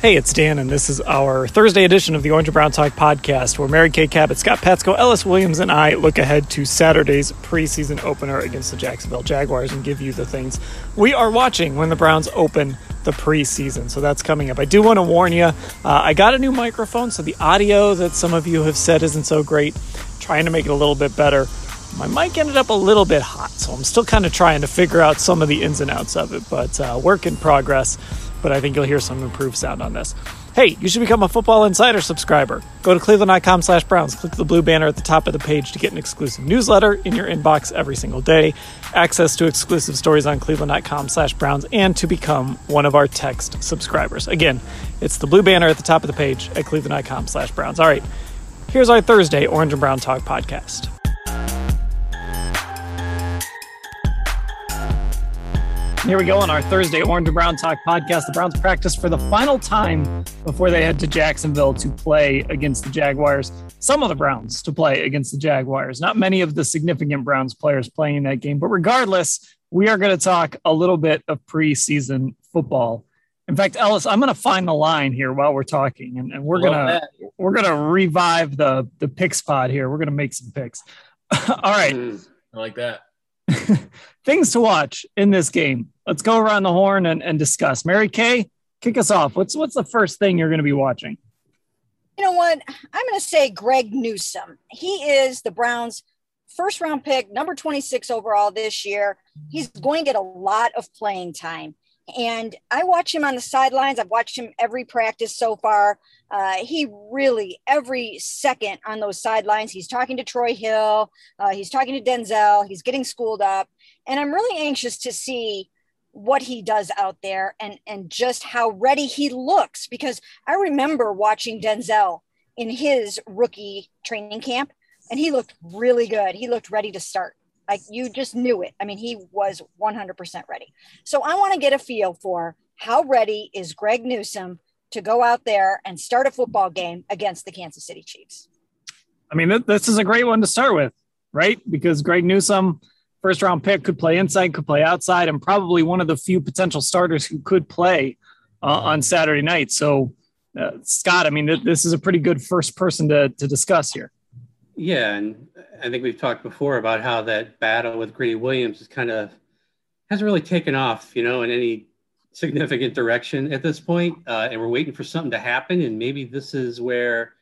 Hey, it's Dan, and this is our Thursday edition of the Orange and Brown Talk podcast, where Mary Kay Cabot, Scott Patsko, Ellis Williams, and I look ahead to Saturday's preseason opener against the Jacksonville Jaguars and give you the things we are watching when the Browns open the preseason. So that's coming up. I do want to warn you, uh, I got a new microphone, so the audio that some of you have said isn't so great. Trying to make it a little bit better. My mic ended up a little bit hot, so I'm still kind of trying to figure out some of the ins and outs of it, but uh, work in progress but I think you'll hear some improved sound on this. Hey, you should become a Football Insider subscriber. Go to cleveland.com slash Browns, click the blue banner at the top of the page to get an exclusive newsletter in your inbox every single day, access to exclusive stories on cleveland.com slash Browns, and to become one of our text subscribers. Again, it's the blue banner at the top of the page at cleveland.com slash Browns. All right, here's our Thursday Orange and Brown Talk podcast. Here we go on our Thursday Orange and Brown Talk podcast. The Browns practice for the final time before they head to Jacksonville to play against the Jaguars. Some of the Browns to play against the Jaguars. Not many of the significant Browns players playing in that game, but regardless, we are going to talk a little bit of preseason football. In fact, Ellis, I'm going to find the line here while we're talking, and, and we're going to we're going to revive the the picks pod here. We're going to make some picks. All right, I like that. Things to watch in this game. Let's go around the horn and, and discuss. Mary Kay, kick us off. What's what's the first thing you're going to be watching? You know what? I'm going to say Greg Newsome. He is the Browns' first round pick, number 26 overall this year. He's going to get a lot of playing time. And I watch him on the sidelines. I've watched him every practice so far. Uh, he really, every second on those sidelines, he's talking to Troy Hill, uh, he's talking to Denzel, he's getting schooled up. And I'm really anxious to see what he does out there and, and just how ready he looks because I remember watching Denzel in his rookie training camp and he looked really good. He looked ready to start. Like you just knew it. I mean, he was 100% ready. So I want to get a feel for how ready is Greg Newsome to go out there and start a football game against the Kansas City Chiefs? I mean, this is a great one to start with, right? Because Greg Newsome, first round pick, could play inside, could play outside, and probably one of the few potential starters who could play uh, on Saturday night. So, uh, Scott, I mean, this is a pretty good first person to, to discuss here. Yeah, and I think we've talked before about how that battle with Greedy Williams is kind of hasn't really taken off, you know, in any significant direction at this point. Uh, and we're waiting for something to happen, and maybe this is where,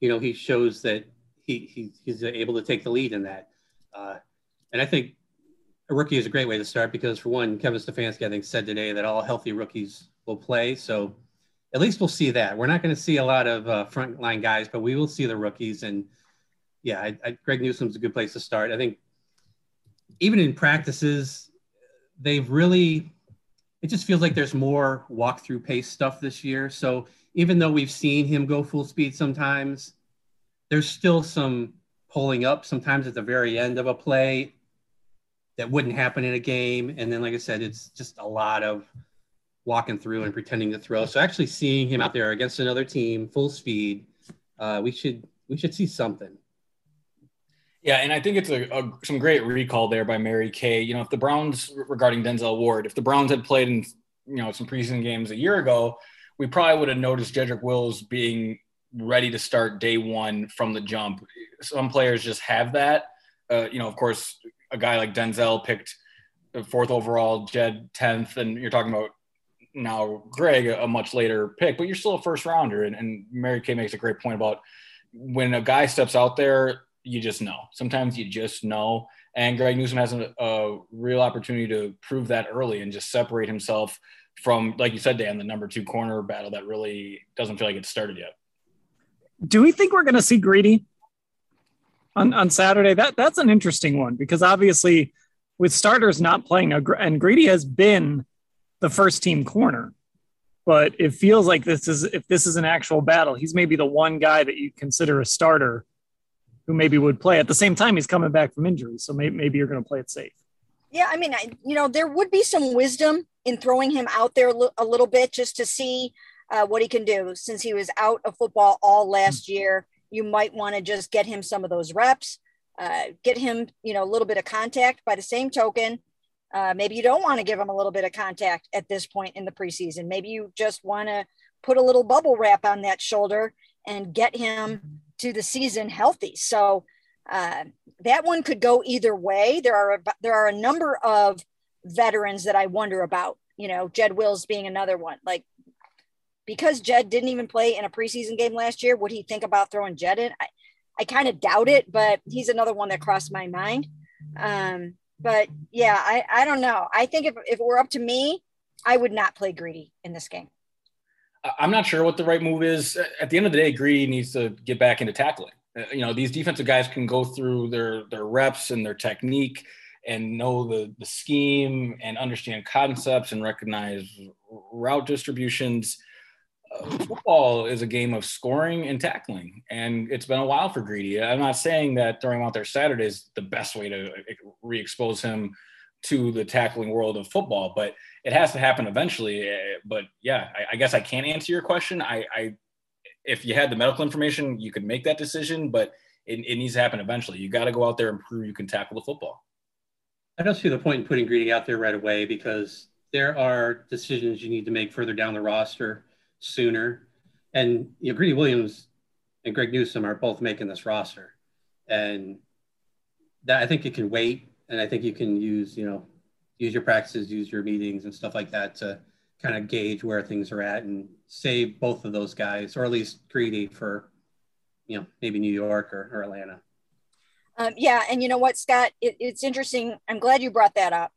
you know, he shows that he, he he's able to take the lead in that. Uh, and I think a rookie is a great way to start because, for one, Kevin Stefanski I think said today that all healthy rookies will play, so at least we'll see that. We're not going to see a lot of uh, frontline guys, but we will see the rookies and yeah, I, I, Greg Newsome's a good place to start. I think even in practices, they've really, it just feels like there's more walkthrough pace stuff this year. So even though we've seen him go full speed sometimes, there's still some pulling up sometimes at the very end of a play that wouldn't happen in a game. And then, like I said, it's just a lot of walking through and pretending to throw. So actually seeing him out there against another team, full speed, uh, we should we should see something. Yeah, and I think it's a, a, some great recall there by Mary Kay. You know, if the Browns regarding Denzel Ward, if the Browns had played in you know some preseason games a year ago, we probably would have noticed Jedrick Wills being ready to start day one from the jump. Some players just have that. Uh, you know, of course, a guy like Denzel picked fourth overall, Jed tenth, and you're talking about now Greg, a much later pick, but you're still a first rounder. And, and Mary Kay makes a great point about when a guy steps out there you just know. Sometimes you just know. And Greg Newsome has a, a, real opportunity to prove that early and just separate himself from, like you said, Dan, the number two corner battle that really doesn't feel like it's started yet. Do we think we're going to see Greedy? on, on Saturday. That that's an interesting one because obviously with starters not playing and Greedy has been the first team corner, but it feels like this is if this is an actual battle, he's maybe the one guy that you consider a starter who maybe would play. At the same time, he's coming back from injury, so maybe, maybe you're going to play it safe. Yeah, I mean, I, you know, there would be some wisdom in throwing him out there a little bit just to see uh, what he can do. Since he was out of football all last year, you might want to just get him some of those reps, uh, get him, you know, a little bit of contact. By the same token, uh, maybe you don't want to give him a little bit of contact at this point in the preseason. Maybe you just want to put a little bubble wrap on that shoulder and get him to the season healthy. So uh, that one could go either way. There are there are a number of veterans that I wonder about. You know, Jed Wills being another one. Like because Jed didn't even play in a preseason game last year, would he think about throwing Jed in? I, I kind of doubt it, but he's another one that crossed my mind. Um, but yeah, I, I don't know. I think if, if it were up to me, I would not play Greedy in this game. I'm not sure what the right move is. At the end of the day, Greedy needs to get back into tackling. Uh, you know, these defensive guys can go through their their reps and their technique and know the the scheme and understand concepts and recognize route distributions. Uh, football is a game of scoring and tackling, and it's been a while for Greedy. I'm not saying that throwing him out there Saturday is the best way to uh, re-expose him to the tackling world of football, but it has to happen eventually. Eh, but yeah, I, I guess I can't answer your question. I, I, if you had the medical information, you could make that decision, but it, it needs to happen eventually. You got to go out there and prove you can tackle the football. I don't see the point in putting Greedy out there right away because there are decisions you need to make further down the roster sooner. And you know, Greedy Williams and Greg Newsome are both making this roster, and that I think it can wait and I think you can use you know use your practices, use your meetings and stuff like that to kind of gauge where things are at and save both of those guys, or at least greedy for you know maybe New York or, or Atlanta. Um, yeah, and you know what, Scott? It, it's interesting. I'm glad you brought that up.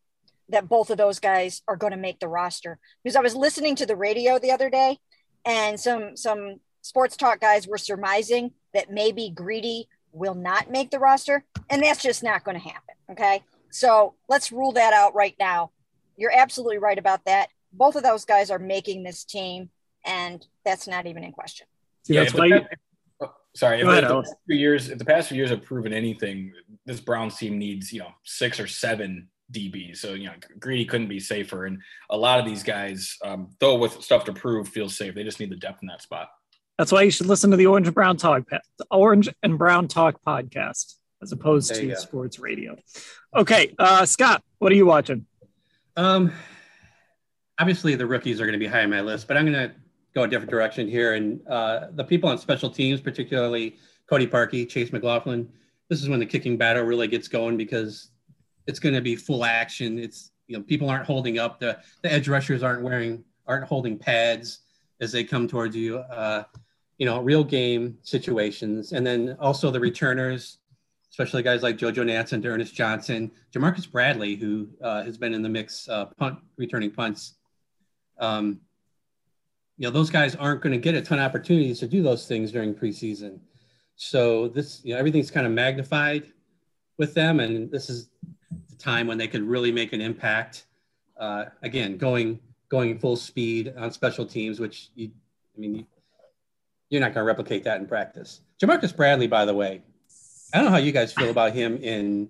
That both of those guys are going to make the roster because I was listening to the radio the other day, and some some sports talk guys were surmising that maybe Greedy will not make the roster, and that's just not going to happen. Okay. So let's rule that out right now. You're absolutely right about that. Both of those guys are making this team, and that's not even in question. See, yeah, that's why. You, oh, sorry, if, ahead, the past few years, if the past few years have proven anything, this Browns team needs you know six or seven DBs. So you know, Greedy couldn't be safer, and a lot of these guys, um, though with stuff to prove, feel safe. They just need the depth in that spot. That's why you should listen to the Orange and Brown Talk, the Orange and Brown Talk podcast as opposed to sports radio. Okay, uh, Scott, what are you watching? Um, obviously the rookies are going to be high on my list, but I'm going to go a different direction here. And uh, the people on special teams, particularly Cody Parkey, Chase McLaughlin, this is when the kicking battle really gets going because it's going to be full action. It's you know people aren't holding up the the edge rushers aren't wearing aren't holding pads as they come towards you. Uh, you know, real game situations, and then also the returners especially guys like JoJo Natson, Ernest Johnson, Jamarcus Bradley, who uh, has been in the mix, uh, punt returning punts. Um, you know, those guys aren't going to get a ton of opportunities to do those things during preseason. So this, you know, everything's kind of magnified with them, and this is the time when they could really make an impact. Uh, again, going going full speed on special teams, which you, I mean, you, are not going to replicate that in practice. Jamarcus Bradley, by the way, I don't know how you guys feel about him in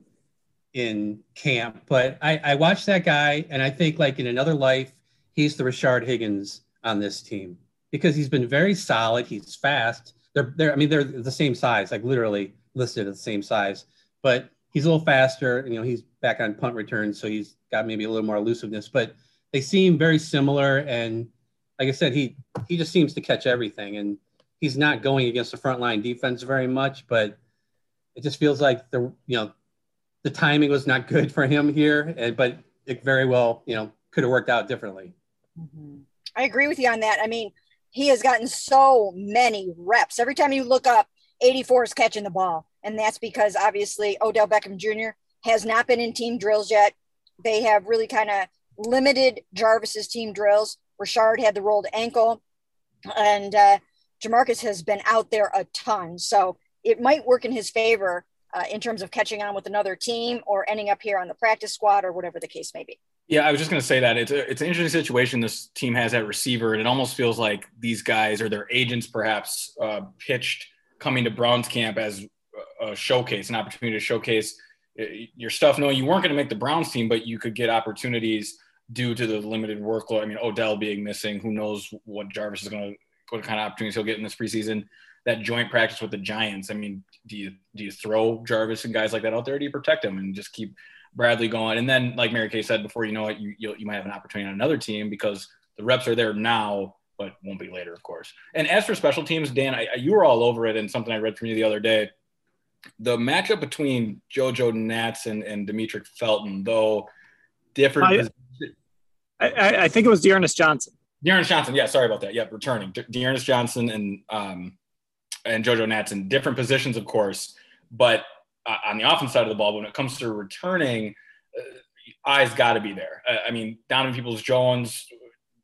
in camp, but I, I watched that guy and I think like in another life, he's the Rashard Higgins on this team because he's been very solid. He's fast. They're they're I mean they're the same size, like literally listed at the same size, but he's a little faster. You know, he's back on punt returns, so he's got maybe a little more elusiveness. But they seem very similar, and like I said, he he just seems to catch everything, and he's not going against the front line defense very much, but it just feels like the you know the timing was not good for him here, and but it very well you know could have worked out differently. Mm-hmm. I agree with you on that. I mean, he has gotten so many reps. Every time you look up, 84 is catching the ball, and that's because obviously Odell Beckham Jr. has not been in team drills yet. They have really kind of limited Jarvis's team drills. Rashard had the rolled ankle, and uh, Jamarcus has been out there a ton. So it might work in his favor uh, in terms of catching on with another team or ending up here on the practice squad or whatever the case may be. Yeah, I was just going to say that it's a, it's an interesting situation this team has at receiver, and it almost feels like these guys or their agents perhaps uh, pitched coming to Browns camp as a showcase, an opportunity to showcase uh, your stuff, knowing you weren't going to make the Browns team, but you could get opportunities due to the limited workload. I mean, Odell being missing, who knows what Jarvis is going to, what kind of opportunities he'll get in this preseason. That joint practice with the Giants. I mean, do you do you throw Jarvis and guys like that out there? do you protect them and just keep Bradley going. And then, like Mary Kay said before, you know what, you you might have an opportunity on another team because the reps are there now, but won't be later, of course. And as for special teams, Dan, I, you were all over it, and something I read from you the other day. The matchup between JoJo Natson, and Demetric Felton, though different. I, I, I think it was D'Ernest Johnson. D'Ernest Johnson, yeah, sorry about that. Yeah, returning. D'Ernest Johnson and um, and JoJo Natson different positions, of course, but uh, on the offense side of the ball, when it comes to returning, uh, eyes got to be there. Uh, I mean, Donovan Peoples Jones,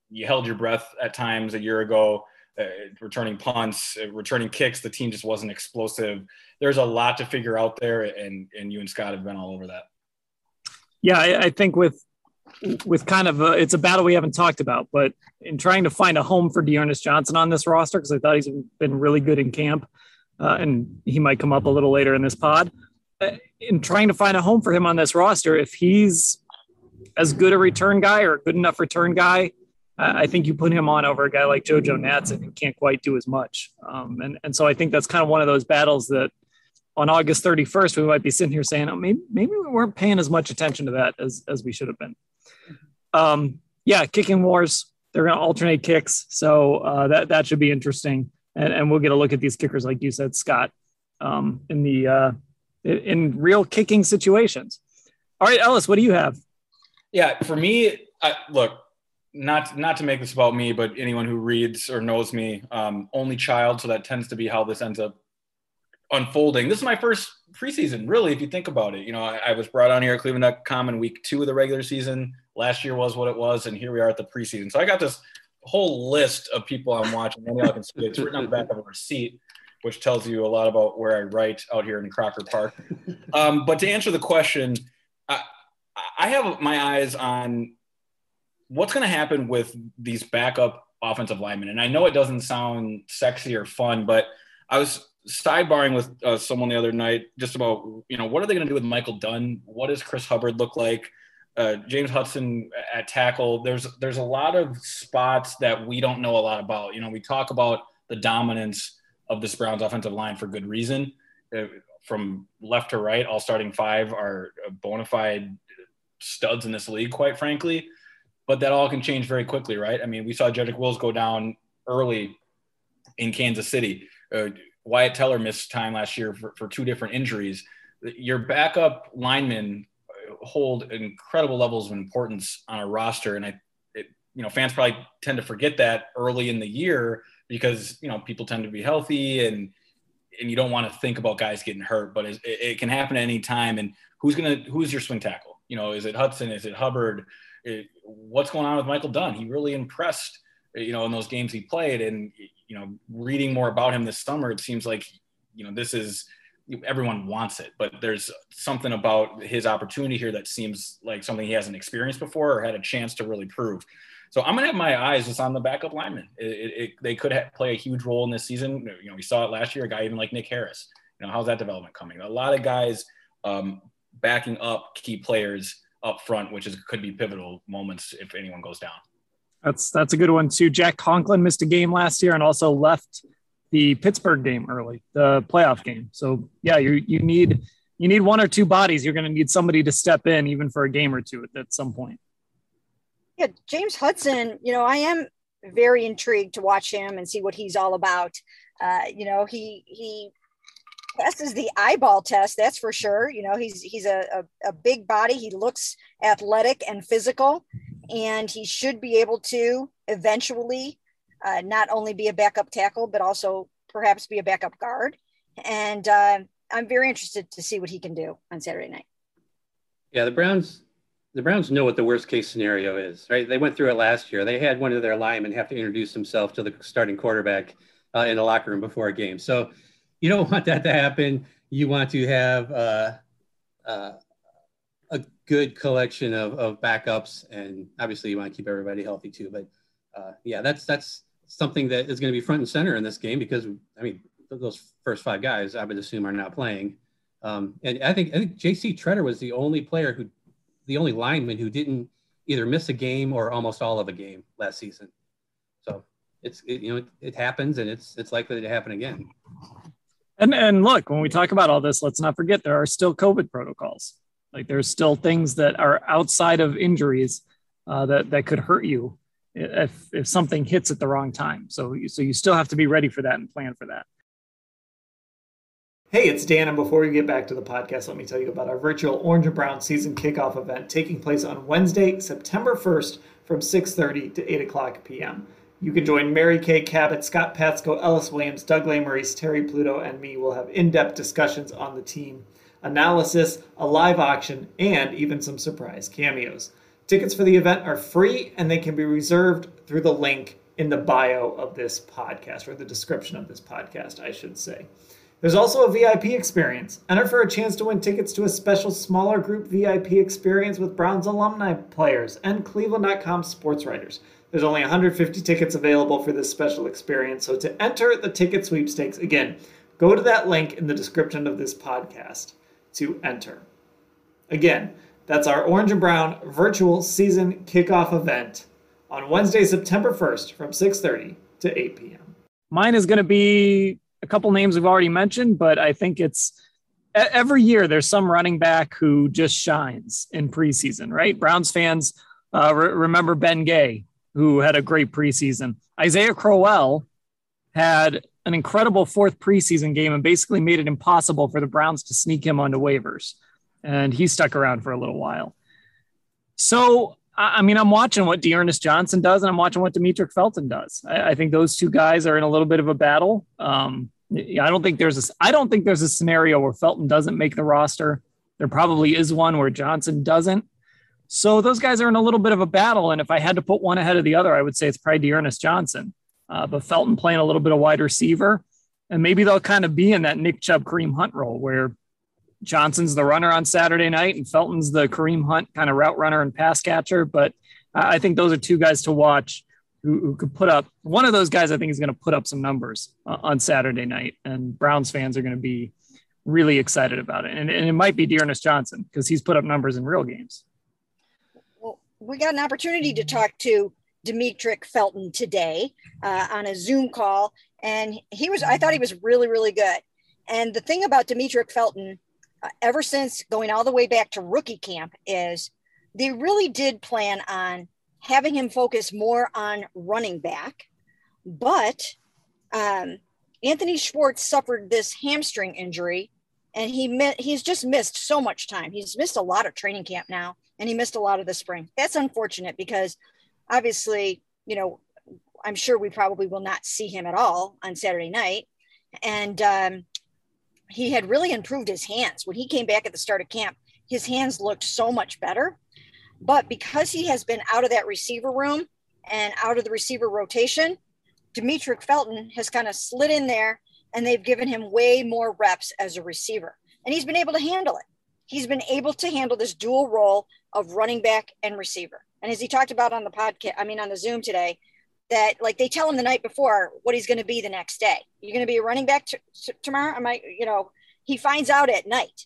you held your breath at times a year ago. Uh, returning punts, uh, returning kicks, the team just wasn't explosive. There's a lot to figure out there, and and you and Scott have been all over that. Yeah, I, I think with with kind of a, it's a battle we haven't talked about, but in trying to find a home for D'Ernest Johnson on this roster, because I thought he's been really good in camp, uh, and he might come up a little later in this pod. Uh, in trying to find a home for him on this roster, if he's as good a return guy or a good enough return guy, I think you put him on over a guy like JoJo Natson can't quite do as much. Um, and, and so I think that's kind of one of those battles that on August 31st, we might be sitting here saying, oh, maybe, maybe we weren't paying as much attention to that as, as we should have been. Um, yeah, kicking wars, they're going to alternate kicks. So uh, that, that should be interesting. And, and we'll get a look at these kickers, like you said, Scott, um, in the uh, in real kicking situations. All right, Ellis, what do you have? Yeah, for me, I, look, not not to make this about me, but anyone who reads or knows me, um, only child. So that tends to be how this ends up unfolding. This is my first preseason, really, if you think about it. You know, I, I was brought on here at Cleveland.com in week two of the regular season. Last year was what it was, and here we are at the preseason. So I got this whole list of people I'm watching. And y'all can see it. It's written on the back of a receipt which tells you a lot about where I write out here in Crocker Park. Um, but to answer the question, I, I have my eyes on what's going to happen with these backup offensive linemen. And I know it doesn't sound sexy or fun, but I was sidebarring with uh, someone the other night just about, you know, what are they going to do with Michael Dunn? What does Chris Hubbard look like? Uh, James Hudson at tackle. There's there's a lot of spots that we don't know a lot about. You know, we talk about the dominance of this Browns offensive line for good reason. Uh, from left to right, all starting five are bona fide studs in this league, quite frankly. But that all can change very quickly, right? I mean, we saw Jedrick Wills go down early in Kansas City. Uh, Wyatt Teller missed time last year for, for two different injuries. Your backup linemen hold incredible levels of importance on a roster, and I, it, you know, fans probably tend to forget that early in the year because you know people tend to be healthy and and you don't want to think about guys getting hurt, but it, it can happen at any time. And who's gonna who's your swing tackle? You know, is it Hudson? Is it Hubbard? It, what's going on with Michael Dunn? He really impressed, you know, in those games he played. And you know, reading more about him this summer, it seems like you know this is everyone wants it, but there's something about his opportunity here that seems like something he hasn't experienced before or had a chance to really prove. So I'm gonna have my eyes just on the backup lineman. They could have, play a huge role in this season. You know, we saw it last year. A guy even like Nick Harris. You know, how's that development coming? A lot of guys um, backing up key players up front, which is could be pivotal moments if anyone goes down. That's that's a good one too. Jack Conklin missed a game last year and also left the Pittsburgh game early, the playoff game. So yeah, you you need you need one or two bodies. You're going to need somebody to step in even for a game or two at, at some point. Yeah, James Hudson, you know, I am very intrigued to watch him and see what he's all about. Uh, you know, he he passes the eyeball test, that's for sure. You know, he's he's a, a, a big body. He looks athletic and physical, and he should be able to eventually uh, not only be a backup tackle, but also perhaps be a backup guard. And uh, I'm very interested to see what he can do on Saturday night. Yeah, the Browns the Browns know what the worst case scenario is, right? They went through it last year. They had one of their linemen have to introduce himself to the starting quarterback uh, in the locker room before a game. So you don't want that to happen. you want to have uh, uh, good collection of, of backups, and obviously you want to keep everybody healthy too. But uh, yeah, that's that's something that is going to be front and center in this game because I mean those first five guys I would assume are not playing, um, and I think I think J.C. Tretter was the only player who, the only lineman who didn't either miss a game or almost all of a game last season. So it's it, you know it, it happens and it's it's likely to happen again. And and look, when we talk about all this, let's not forget there are still COVID protocols. Like there's still things that are outside of injuries uh, that that could hurt you if if something hits at the wrong time. So so you still have to be ready for that and plan for that. Hey, it's Dan, and before we get back to the podcast, let me tell you about our virtual Orange and Brown season kickoff event taking place on Wednesday, September 1st from 6.30 to 8 o'clock p.m. You can join Mary Kay Cabot, Scott Patsko, Ellis Williams, Doug Lesmerises, Terry Pluto, and me. We'll have in-depth discussions on the team, analysis, a live auction, and even some surprise cameos. Tickets for the event are free and they can be reserved through the link in the bio of this podcast, or the description of this podcast, I should say. There's also a VIP experience. Enter for a chance to win tickets to a special smaller group VIP experience with Browns alumni players and Cleveland.com sports writers. There's only 150 tickets available for this special experience. So to enter the ticket sweepstakes, again, go to that link in the description of this podcast to enter. Again, that's our Orange and Brown virtual season kickoff event on Wednesday, September 1st from 6:30 to 8 p.m. Mine is going to be a couple names we've already mentioned, but I think it's every year there's some running back who just shines in preseason, right? Browns fans uh, re- remember Ben Gay who had a great preseason. Isaiah Crowell had an incredible fourth preseason game and basically made it impossible for the Browns to sneak him onto waivers. And he stuck around for a little while. So, I mean, I'm watching what D'Ernest Johnson does and I'm watching what Demetric Felton does. I, I, think those two guys are in a little bit of a battle. Um, I don't think there's a, I don't think there's a scenario where Felton doesn't make the roster. There probably is one where Johnson doesn't. So those guys are in a little bit of a battle. And if I had to put one ahead of the other, I would say it's probably D'Ernest Johnson. Uh, but Felton playing a little bit of wide receiver. And maybe they'll kind of be in that Nick Chubb Kareem Hunt role where Johnson's the runner on Saturday night and Felton's the Kareem Hunt kind of route runner and pass catcher. But I think those are two guys to watch who, who could put up one of those guys. I think is going to put up some numbers uh, on Saturday night. And Browns fans are going to be really excited about it. And, and it might be D'Ernest Johnson because he's put up numbers in real games Well, we got an opportunity to talk to Demetric Felton today uh, on a Zoom call, and he was, I thought he was really, really good. And the thing about Demetric Felton, uh, ever since going all the way back to rookie camp, is they really did plan on having him focus more on running back. But um, Anthony Schwartz suffered this hamstring injury, and he he's just missed so much time. He's missed a lot of training camp now and he missed a lot of the spring. That's unfortunate because obviously, you know, I'm sure we probably will not see him at all on Saturday night. And um, he had really improved his hands. When he came back at the start of camp, his hands looked so much better. But because he has been out of that receiver room and out of the receiver rotation, Demetric Felton has kind of slid in there and they've given him way more reps as a receiver. And he's been able to handle it he's been able to handle this dual role of running back and receiver. And as he talked about on the podcast, I mean, on the Zoom today, that like they tell him the night before what he's going to be the next day. You're going to be a running back t- t- tomorrow. Am I, you know, he finds out at night.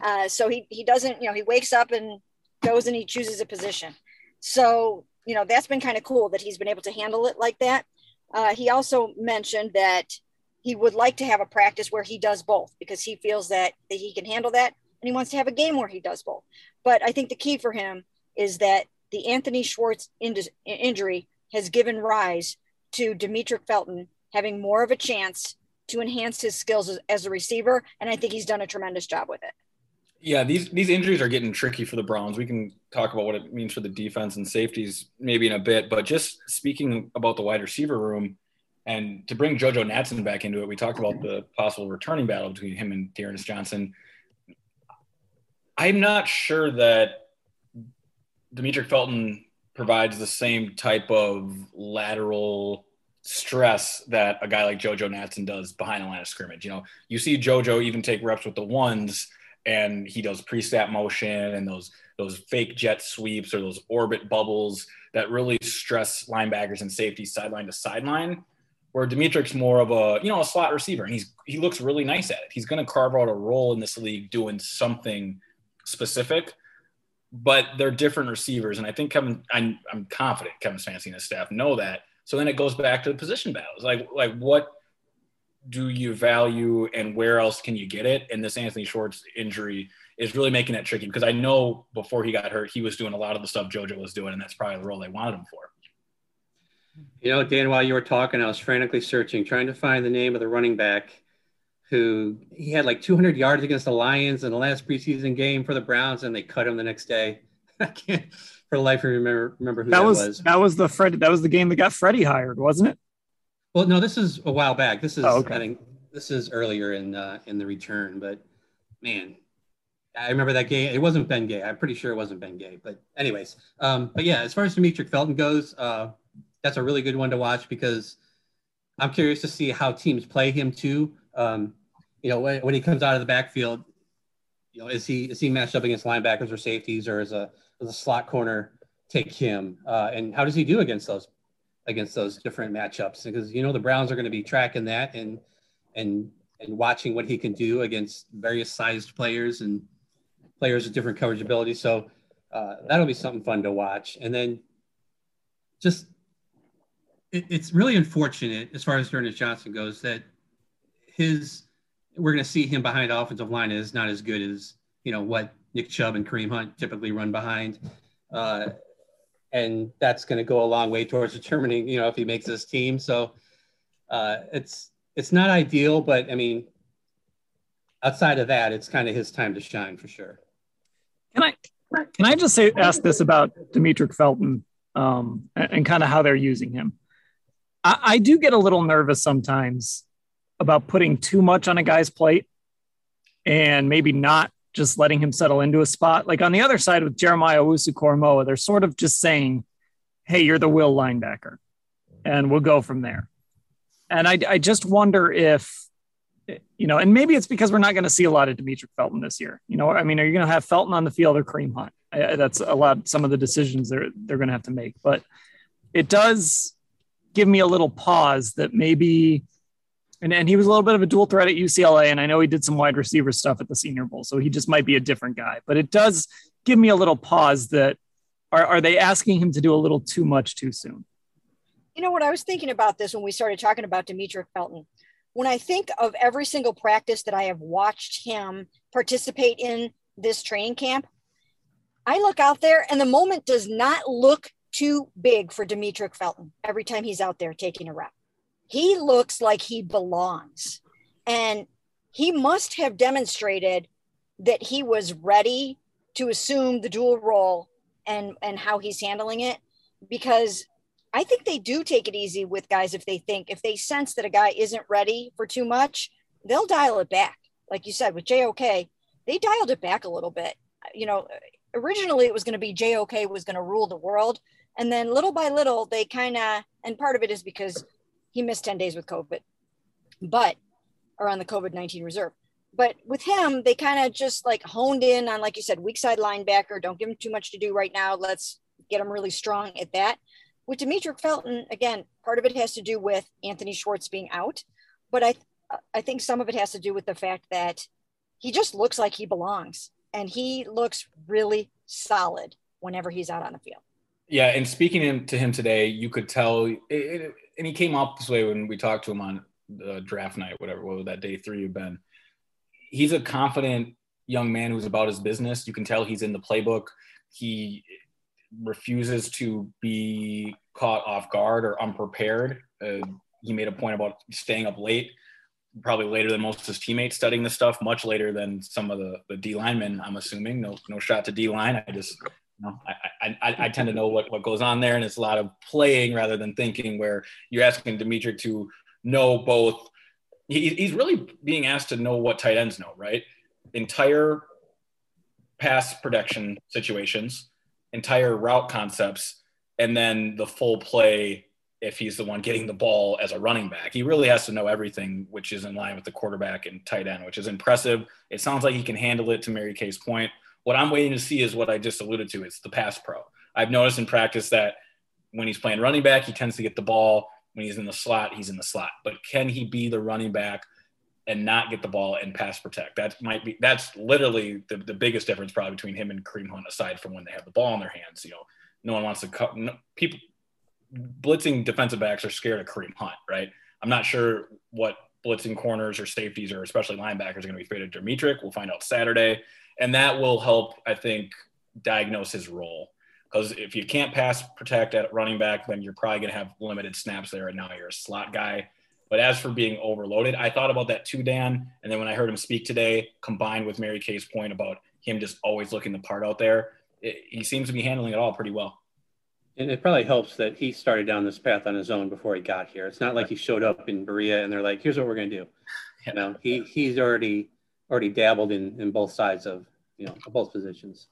Uh, so he, he doesn't, you know, he wakes up and goes and he chooses a position. So, you know, that's been kind of cool that he's been able to handle it like that. Uh, he also mentioned that he would like to have a practice where he does both because he feels that, that he can handle that and he wants to have a game where he does both. But I think the key for him is that the Anthony Schwartz in- injury has given rise to Demetric Felton having more of a chance to enhance his skills as, a receiver, and I think he's done a tremendous job with it. Yeah, these these injuries are getting tricky for the Browns. We can talk about what it means for the defense and safeties maybe in a bit, but just speaking about the wide receiver room and to bring JoJo Natson back into it, we talked about the possible returning battle between him and D'Ernest Johnson. I'm not sure that Demetric Felton provides the same type of lateral stress that a guy like JoJo Natson does behind the line of scrimmage. You know, you see JoJo even take reps with the ones and he does pre-snap motion and those those fake jet sweeps or those orbit bubbles that really stress linebackers and safeties sideline to sideline. Where Demetric's more of a you know a slot receiver and he's he looks really nice at it. He's going to carve out a role in this league doing something specific, but they're different receivers. And I think Kevin, I'm, I'm confident Kevin Stefanski and his staff know that. So then it goes back to the position battles. Like like what do you value and where else can you get it? And this Anthony Schwartz injury is really making that tricky because I know before he got hurt, he was doing a lot of the stuff JoJo was doing, and that's probably the role they wanted him for. You know, Dan, while you were talking, I was frantically searching, trying to find the name of the running back who he had like 200 yards against the Lions in the last preseason game for the Browns, and they cut him the next day. I can't for the life of me remember remember who that, that was, was. That was the Fred. That was the game that got Freddie hired, wasn't it? Well, no, this is a while back. This is oh, okay. I think this is earlier in uh, in the return, but man, I remember that game. It wasn't Ben Gay. I'm pretty sure it wasn't Ben Gay. But anyways, um, but yeah, as far as Demetric Felton goes, uh, that's a really good one to watch because I'm curious to see how teams play him too. Um, you know, when, when he comes out of the backfield, you know, is he is he matched up against linebackers or safeties, or is a is a slot corner take him? Uh, and how does he do against those against those different matchups because you know the Browns are going to be tracking that and and and watching what he can do against various sized players and players with different coverage abilities. So uh, that'll be something fun to watch. And then just it, it's really unfortunate as far as D'Ernest Johnson goes that his we're going to see him behind the offensive line is not as good as you know what Nick Chubb and Kareem Hunt typically run behind. Uh, and that's going to go a long way towards determining, you know, if he makes this team. So uh, it's it's not ideal, but I mean, outside of that, it's kind of his time to shine for sure. Can I can I just say ask this about Demetric Felton um, and, kind of how they're using him? I, I do get a little nervous sometimes about putting too much on a guy's plate and maybe not just letting him settle into a spot. Like on the other side with Jeremiah Owusu-Koramoah, they're sort of just saying, hey, you're the will linebacker, and we'll go from there. And I, I just wonder if, you know, and maybe it's because we're not going to see a lot of Demetric Felton this year. You know, I mean, are you going to have Felton on the field or Kareem Hunt? I, that's a lot, some of the decisions they're, they're going to have to make. But it does give me a little pause that maybe – and, and he was a little bit of a dual threat at UCLA. And I know he did some wide receiver stuff at the Senior Bowl. So he just might be a different guy. But it does give me a little pause that are, are they asking him to do a little too much too soon? You know what? I was thinking about this when we started talking about Demetric Felton. When I think of every single practice that I have watched him participate in this training camp, I look out there and the moment does not look too big for Demetric Felton every time he's out there taking a rep he looks like he belongs. And he must have demonstrated that he was ready to assume the dual role and and how he's handling it because I think they do take it easy with guys if they think if they sense that a guy isn't ready for too much, they'll dial it back. Like you said with JOK, they dialed it back a little bit. You know, originally it was going to be JOK was going to rule the world and then little by little they kind of and part of it is because he missed 10 days with COVID, but or on the COVID 19 reserve. But with him, they kind of just like honed in on, like you said, weak side linebacker. Don't give him too much to do right now. Let's get him really strong at that. With Demetric Felton, again, part of it has to do with Anthony Schwartz being out, but I, I think some of it has to do with the fact that he just looks like he belongs and he looks really solid whenever he's out on the field. Yeah, and speaking to him today, you could tell, it, it, and he came off this way when we talked to him on the draft night, whatever, that day three have been? He's a confident young man who's about his business. You can tell he's in the playbook. He refuses to be caught off guard or unprepared. Uh, he made a point about staying up late, probably later than most of his teammates studying this stuff, much later than some of the, the D linemen, I'm assuming. No, no shot to D line. I just know, I, I, I tend to know what, what goes on there, and it's a lot of playing rather than thinking. Where you're asking Dimitri to know both. He, he's really being asked to know what tight ends know, right? Entire pass protection situations, entire route concepts, and then the full play if he's the one getting the ball as a running back. He really has to know everything, which is in line with the quarterback and tight end, which is impressive. It sounds like he can handle it to Mary Kay's point. What I'm waiting to see is what I just alluded to. It's the pass pro. I've noticed in practice that when he's playing running back, he tends to get the ball. When he's in the slot, he's in the slot. But can he be the running back and not get the ball and pass protect? That might be that's literally the, the biggest difference probably between him and Kareem Hunt, aside from when they have the ball in their hands. You know, no one wants to cut no, people blitzing defensive backs are scared of Kareem Hunt, right? I'm not sure what blitzing corners or safeties or especially linebackers are going to be afraid of Demetric. We'll find out Saturday. And that will help, I think, diagnose his role. Because if you can't pass protect at running back, then you're probably going to have limited snaps there. And now you're a slot guy. But as for being overloaded, I thought about that too, Dan. And then when I heard him speak today, combined with Mary Kay's point about him just always looking the part out there, it, he seems to be handling it all pretty well. And it probably helps that he started down this path on his own before he got here. It's not like he showed up in Berea and they're like, "Here's what we're going to do." You know, he he's already already dabbled in in both sides of you know both positions.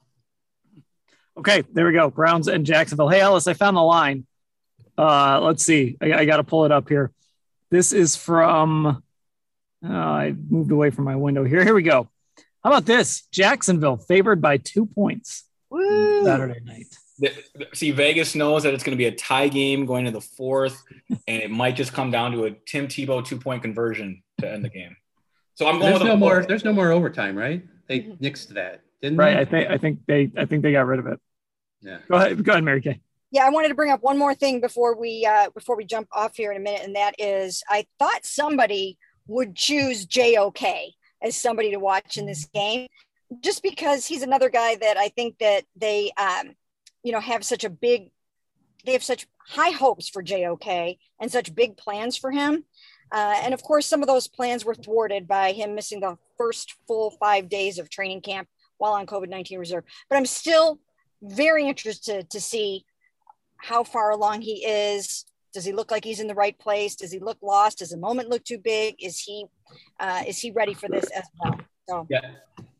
Okay, there we go. Browns and Jacksonville. Hey, Ellis, I found the line. Uh, let's see. I, I got to pull it up here. This is from. Uh, I moved away from my window here. Here we go. How about this? Jacksonville favored by two points Woo! Saturday night see Vegas knows that it's going to be a tie game going to the fourth, and it might just come down to a Tim Tebow two point conversion to end the game. So I'm going there's with no more. There's no more overtime, right? They nixed that, didn't right? they? I think I think they I think they got rid of it. Yeah. Go ahead, go ahead, Mary Kay. Yeah, I wanted to bring up one more thing before we uh, before we jump off here in a minute, and that is I thought somebody would choose JOK as somebody to watch in this game, just because he's another guy that I think that they um, you know have such a big they have such high hopes for JOK and such big plans for him. Uh, and of course, some of those plans were thwarted by him missing the first full five days of training camp while on COVID 19 reserve. But I'm still very interested to see how far along he is. Does he look like he's in the right place? Does he look lost? Does the moment look too big? Is he uh, is he ready for this as well? So yeah,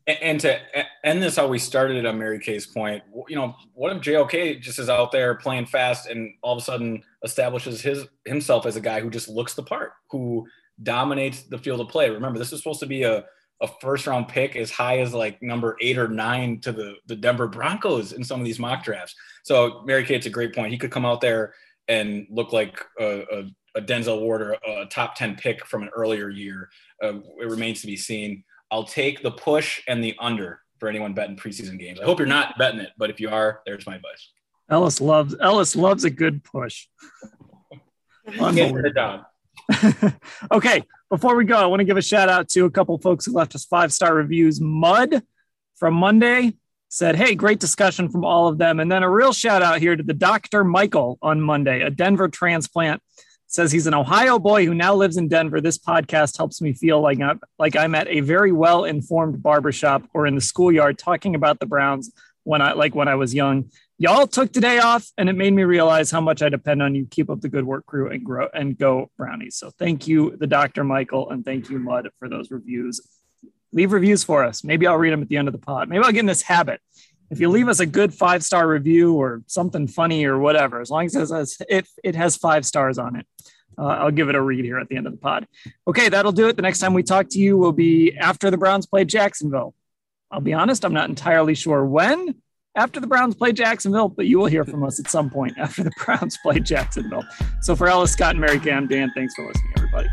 and to end this how we started on Mary Kay's point, you know, what if JOK just is out there playing fast and all of a sudden establishes his himself as a guy who just looks the part, who dominates the field of play. Remember, this is supposed to be a, a first round pick as high as like number eight or nine to the, the Denver Broncos in some of these mock drafts. So Mary Kay, it's a great point. He could come out there and look like a, a, a Denzel Ward or a top 10 pick from an earlier year. Uh, it remains to be seen. I'll take the push and the under for anyone betting preseason games. I hope you're not betting it, but if you are, there's my advice. Ellis loves Ellis loves a good push. okay, before we go, I want to give a shout out to a couple folks who left us five star reviews. Mud from Monday said, Hey, great discussion from all of them. And then a real shout out here to the Dr. Michael on Monday, a Denver transplant says he's an Ohio boy who now lives in Denver. This podcast helps me feel like I'm, like I'm at a very well informed barbershop or in the schoolyard talking about the Browns when I like when I was young. Y'all took today off, and it made me realize how much I depend on you. Keep up the good work, crew, and grow and go Brownies. So thank you, the Doctor Michael, and thank you, Mud, for those reviews. Leave reviews for us. Maybe I'll read them at the end of the pod. Maybe I'll get in this habit if you leave us a good five star review or something funny or whatever, as long as it has, it, it has five stars on it, uh, I'll give it a read here at the end of the pod. Okay, that'll do it. The next time we talk to you will be after the Browns play Jacksonville. I'll be honest, I'm not entirely sure when after the Browns play Jacksonville, but you will hear from us at some point after the Browns play Jacksonville. So for Ellis Scott and Mary Cam, Dan, thanks for listening, everybody.